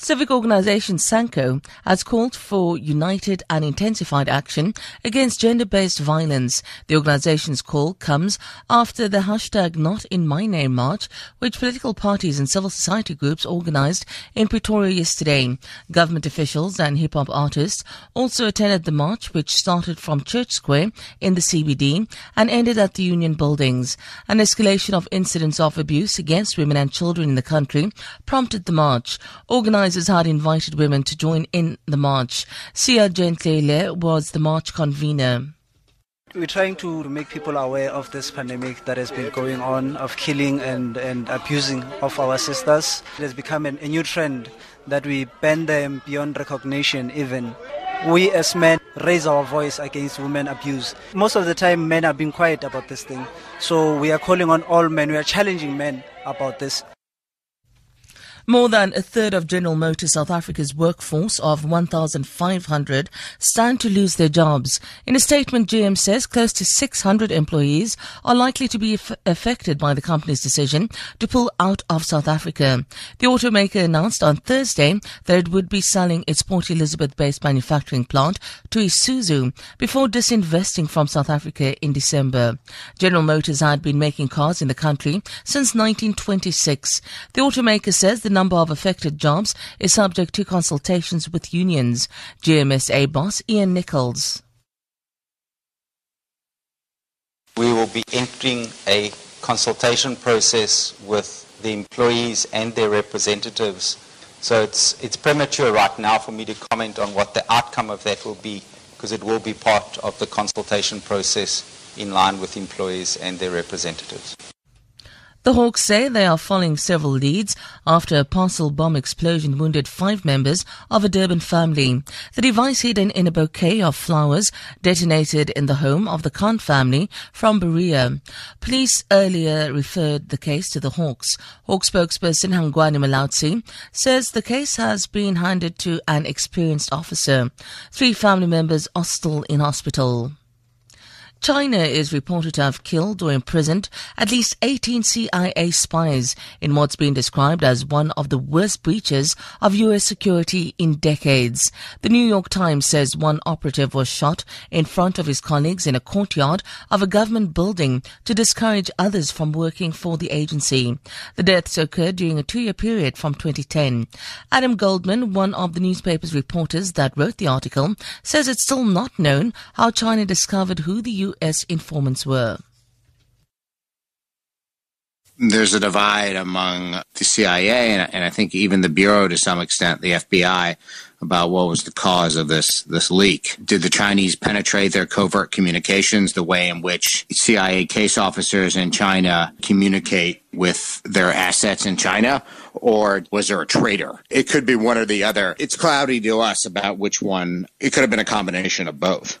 Civic organization SANCO has called for united and intensified action against gender-based violence. The organization's call comes after the hashtag Not in My Name march, which political parties and civil society groups organized in Pretoria yesterday. Government officials and hip-hop artists also attended the march, which started from Church Square in the CBD and ended at the Union Buildings. An escalation of incidents of abuse against women and children in the country prompted the march. Organized organizers had invited women to join in the march. Sia Gentlele was the march convener. We're trying to make people aware of this pandemic that has been going on of killing and, and abusing of our sisters. It has become an, a new trend that we ban them beyond recognition even. We as men raise our voice against women abuse. Most of the time men are being quiet about this thing. So we are calling on all men, we are challenging men about this. More than a third of General Motors South Africa's workforce of 1,500 stand to lose their jobs. In a statement, GM says close to 600 employees are likely to be affected by the company's decision to pull out of South Africa. The automaker announced on Thursday that it would be selling its Port Elizabeth-based manufacturing plant to Isuzu before disinvesting from South Africa in December. General Motors had been making cars in the country since 1926. The automaker says the number of affected jobs is subject to consultations with unions. GMSA boss Ian Nichols. We will be entering a consultation process with the employees and their representatives. So it's, it's premature right now for me to comment on what the outcome of that will be because it will be part of the consultation process in line with employees and their representatives. The Hawks say they are following several leads after a parcel bomb explosion wounded five members of a Durban family. The device hidden in a bouquet of flowers detonated in the home of the Khan family from Berea. Police earlier referred the case to the Hawks. Hawk spokesperson Hangwani Mulaudzi says the case has been handed to an experienced officer. Three family members are still in hospital. China is reported to have killed or imprisoned at least 18 CIA spies in what's been described as one of the worst breaches of U.S. security in decades. The New York Times says one operative was shot in front of his colleagues in a courtyard of a government building to discourage others from working for the agency. The deaths occurred during a two-year period from 2010. Adam Goldman, one of the newspaper's reporters that wrote the article, says it's still not known how China discovered who the U.S. informants were? There's a divide among the CIA and, and I think even the Bureau to some extent, the FBI, about what was the cause of this this leak. Did the Chinese penetrate their covert communications the way in which CIA case officers in China communicate with their assets in China? Or was there a traitor? It could be one or the other. It's cloudy to us about which one. It could have been a combination of both.